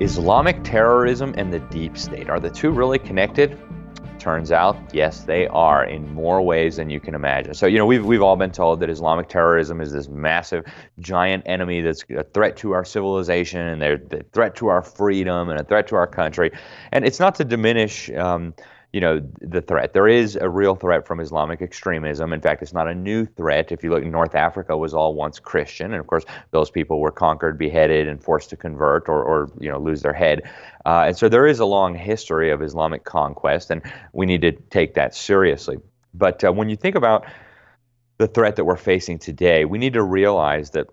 Islamic terrorism and the deep state. Are the two really connected? Turns out, yes, they are in more ways than you can imagine. So, you know, we've, we've all been told that Islamic terrorism is this massive, giant enemy that's a threat to our civilization and they're a threat to our freedom and a threat to our country. And it's not to diminish. Um, you know the threat. There is a real threat from Islamic extremism. In fact, it's not a new threat. If you look, North Africa was all once Christian, and of course, those people were conquered, beheaded, and forced to convert or, or you know lose their head. Uh, and so there is a long history of Islamic conquest, and we need to take that seriously. But uh, when you think about the threat that we're facing today, we need to realize that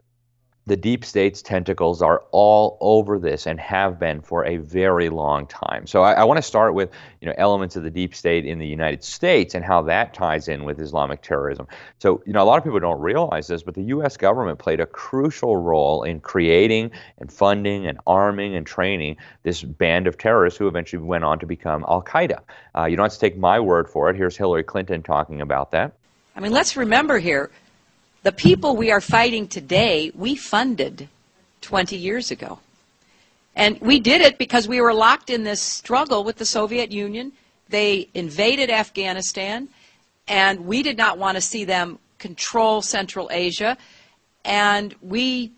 the deep state's tentacles are all over this and have been for a very long time. So I, I want to start with you know elements of the deep state in the United States and how that ties in with Islamic terrorism. So you know a lot of people don't realize this, but the U.S. government played a crucial role in creating and funding and arming and training this band of terrorists who eventually went on to become Al Qaeda. Uh, you don't have to take my word for it. Here's Hillary Clinton talking about that. I mean, let's remember here the people we are fighting today, we funded 20 years ago. And we did it because we were locked in this struggle with the Soviet Union. They invaded Afghanistan, and we did not want to see them control Central Asia. And we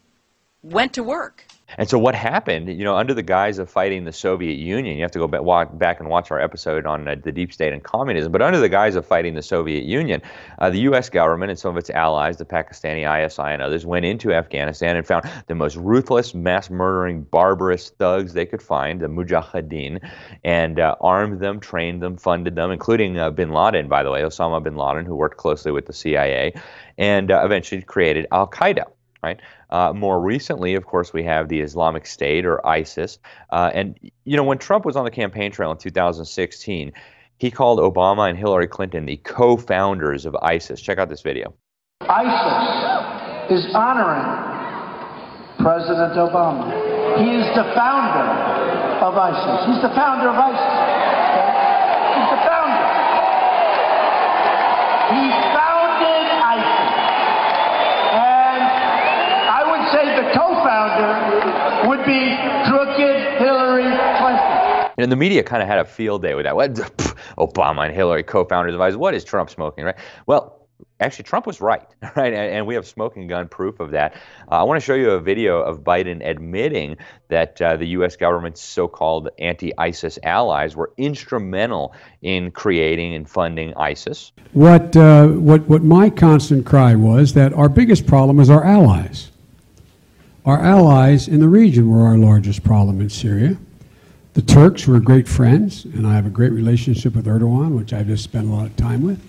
went to work. And so what happened, you know, under the guise of fighting the Soviet Union, you have to go back, walk back and watch our episode on uh, the deep state and communism, but under the guise of fighting the Soviet Union, uh, the U.S. government and some of its allies, the Pakistani ISI and others, went into Afghanistan and found the most ruthless, mass-murdering, barbarous thugs they could find, the Mujahideen, and uh, armed them, trained them, funded them, including uh, bin Laden, by the way, Osama bin Laden, who worked closely with the CIA, and uh, eventually created Al-Qaeda right? Uh, more recently, of course, we have the Islamic State or ISIS. Uh, and, you know, when Trump was on the campaign trail in 2016, he called Obama and Hillary Clinton the co founders of ISIS. Check out this video. ISIS is honoring President Obama. He is the founder of ISIS. He's the founder of ISIS. He's the founder. He the co-founder would be crooked Hillary Clinton. And the media kind of had a field day with that. What Obama and Hillary co-founders of ISIS? What is Trump smoking, right? Well, actually Trump was right, right? And, and we have smoking gun proof of that. Uh, I want to show you a video of Biden admitting that uh, the U.S. government's so-called anti-ISIS allies were instrumental in creating and funding ISIS. What uh, what what my constant cry was that our biggest problem is our allies. Our allies in the region were our largest problem in Syria. The Turks were great friends, and I have a great relationship with Erdogan, which I've just spent a lot of time with.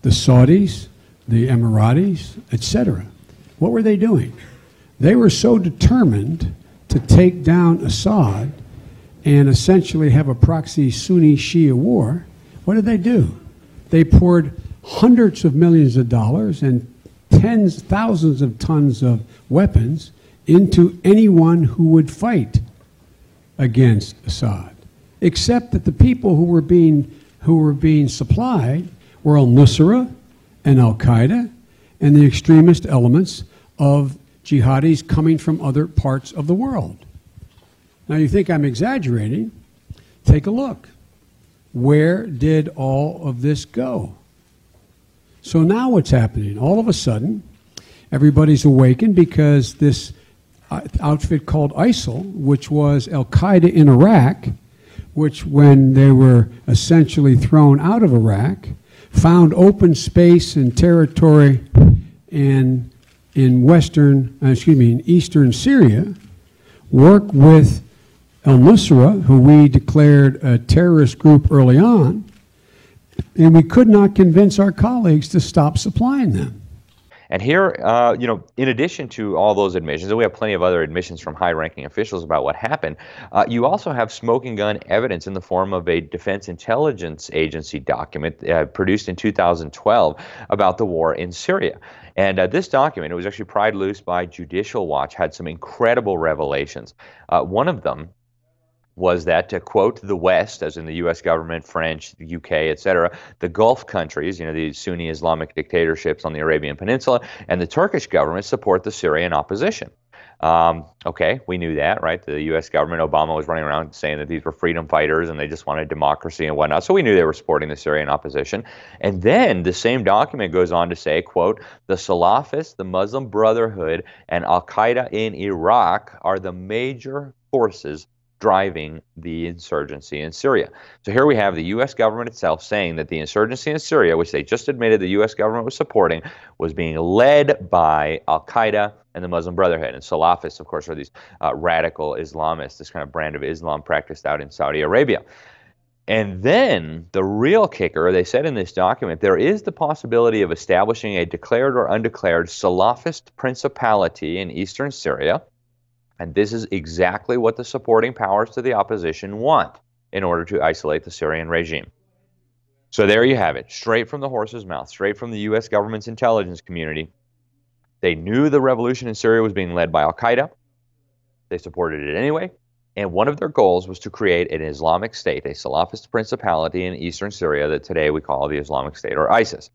The Saudis, the Emiratis, etc. What were they doing? They were so determined to take down Assad and essentially have a proxy Sunni Shia war. What did they do? They poured hundreds of millions of dollars and tens, thousands of tons of weapons into anyone who would fight against Assad, except that the people who were being, who were being supplied were al Nusra and Al Qaeda and the extremist elements of jihadis coming from other parts of the world. Now, you think I'm exaggerating? Take a look. Where did all of this go? So now what's happening? All of a sudden, everybody's awakened because this outfit called ISIL, which was Al Qaeda in Iraq, which, when they were essentially thrown out of Iraq, found open space and territory in, in western, uh, excuse me, in eastern Syria, worked with al Nusra, who we declared a terrorist group early on, and we could not convince our colleagues to stop supplying them. And here, uh, you know, in addition to all those admissions, and we have plenty of other admissions from high-ranking officials about what happened, uh, you also have smoking gun evidence in the form of a Defense Intelligence Agency document uh, produced in 2012 about the war in Syria. And uh, this document, it was actually pried loose by Judicial Watch, had some incredible revelations. Uh, one of them was that to quote the West, as in the U.S. government, French, U.K., etc., the Gulf countries, you know, the Sunni Islamic dictatorships on the Arabian Peninsula, and the Turkish government support the Syrian opposition. Um, okay, we knew that, right? The U.S. government, Obama was running around saying that these were freedom fighters and they just wanted democracy and whatnot. So we knew they were supporting the Syrian opposition. And then the same document goes on to say, quote, the Salafists, the Muslim Brotherhood, and Al Qaeda in Iraq are the major forces driving the insurgency in Syria. So here we have the U.S. government itself saying that the insurgency in Syria, which they just admitted the U.S. government was supporting, was being led by Al Qaeda and the Muslim Brotherhood. And Salafists, of course, are these uh, radical Islamists, this kind of brand of Islam practiced out in Saudi Arabia. And then the real kicker, they said in this document, there is the possibility of establishing a declared or undeclared Salafist principality in eastern Syria and this is exactly what the supporting powers to the opposition want in order to isolate the Syrian regime. So there you have it, straight from the horse's mouth, straight from the U.S. government's intelligence community. They knew the revolution in Syria was being led by Al Qaeda. They supported it anyway. And one of their goals was to create an Islamic state, a Salafist principality in eastern Syria that today we call the Islamic State or ISIS.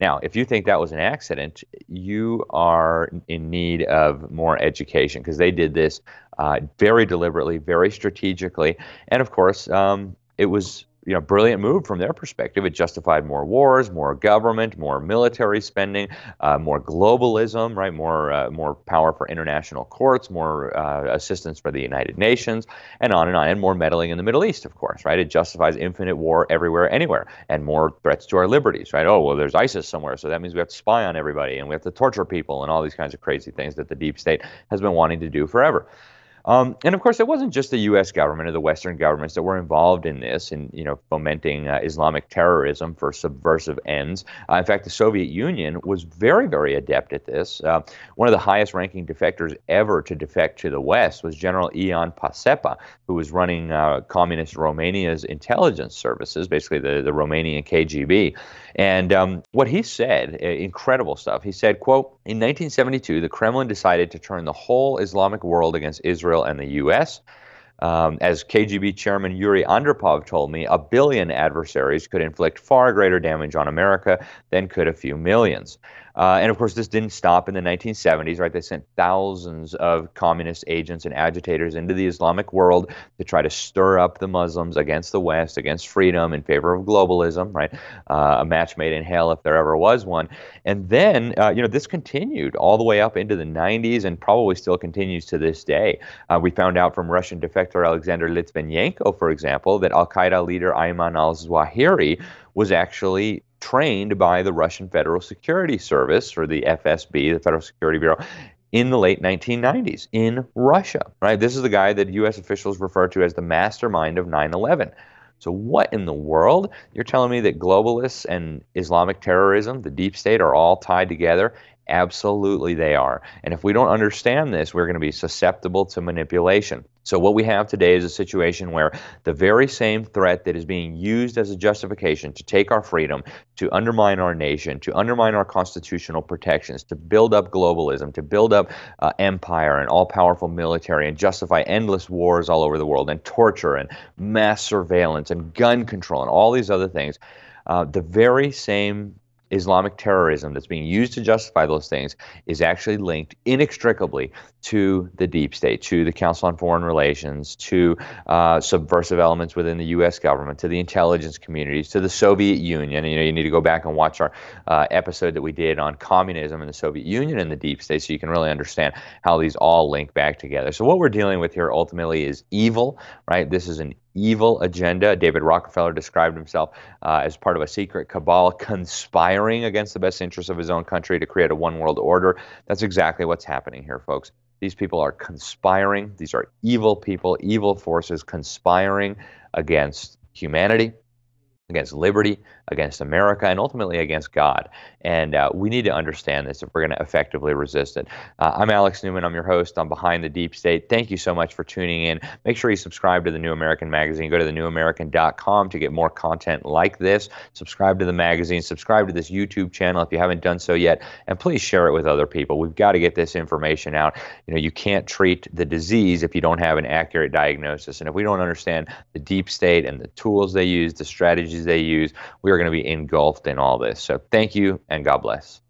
Now, if you think that was an accident, you are in need of more education because they did this uh, very deliberately, very strategically, and of course, um, it was you know, brilliant move from their perspective. It justified more wars, more government, more military spending, uh, more globalism, right? More, uh, more power for international courts, more uh, assistance for the United Nations, and on and on, and more meddling in the Middle East, of course, right? It justifies infinite war everywhere, anywhere, and more threats to our liberties, right? Oh, well, there's ISIS somewhere, so that means we have to spy on everybody, and we have to torture people, and all these kinds of crazy things that the deep state has been wanting to do forever. Um, and of course, it wasn't just the U.S. government or the Western governments that were involved in this, in you know, fomenting uh, Islamic terrorism for subversive ends. Uh, in fact, the Soviet Union was very, very adept at this. Uh, one of the highest-ranking defectors ever to defect to the West was General Ion Pacepa, who was running uh, communist Romania's intelligence services, basically the, the Romanian KGB. And um, what he said, incredible stuff. He said, "quote In 1972, the Kremlin decided to turn the whole Islamic world against Israel and the U.S." Um, as KGB Chairman Yuri Andropov told me, a billion adversaries could inflict far greater damage on America than could a few millions. Uh, and of course, this didn't stop in the 1970s, right? They sent thousands of communist agents and agitators into the Islamic world to try to stir up the Muslims against the West, against freedom, in favor of globalism, right? Uh, a match made in hell if there ever was one. And then, uh, you know, this continued all the way up into the 90s and probably still continues to this day. Uh, we found out from Russian defector Alexander Litvinenko, for example, that Al Qaeda leader Ayman al Zawahiri was actually trained by the Russian Federal Security Service, or the FSB, the Federal Security Bureau, in the late 1990s in Russia. Right? This is the guy that U.S. officials refer to as the mastermind of 9/11. So, what in the world? You're telling me that globalists and Islamic terrorism, the deep state, are all tied together? Absolutely, they are. And if we don't understand this, we're going to be susceptible to manipulation. So, what we have today is a situation where the very same threat that is being used as a justification to take our freedom, to undermine our nation, to undermine our constitutional protections, to build up globalism, to build up uh, empire and all powerful military, and justify endless wars all over the world, and torture, and mass surveillance, and gun control, and all these other things. Uh, the very same Islamic terrorism that's being used to justify those things is actually linked inextricably to the deep state, to the Council on Foreign Relations, to uh, subversive elements within the U.S. government, to the intelligence communities, to the Soviet Union. And, you know, you need to go back and watch our uh, episode that we did on communism and the Soviet Union and the deep state, so you can really understand how these all link back together. So what we're dealing with here ultimately is evil, right? This is an evil agenda. David Rockefeller described himself uh, as part of a secret cabal conspiring against the best interests of his own country to create a one world order. That's exactly what's happening here, folks. These people are conspiring. These are evil people, evil forces conspiring against humanity, against liberty, against America, and ultimately against God. And uh, we need to understand this if we're going to effectively resist it. Uh, I'm Alex Newman. I'm your host on Behind the Deep State. Thank you so much for tuning in. Make sure you subscribe to the New American Magazine. Go to thenewamerican.com to get more content like this. Subscribe to the magazine. Subscribe to this YouTube channel if you haven't done so yet. And please share it with other people. We've got to get this information out. You know, you can't treat the disease if you don't have an accurate diagnosis. And if we don't understand the deep state and the tools they use, the strategies they use, we are going to be engulfed in all this. So thank you and God bless.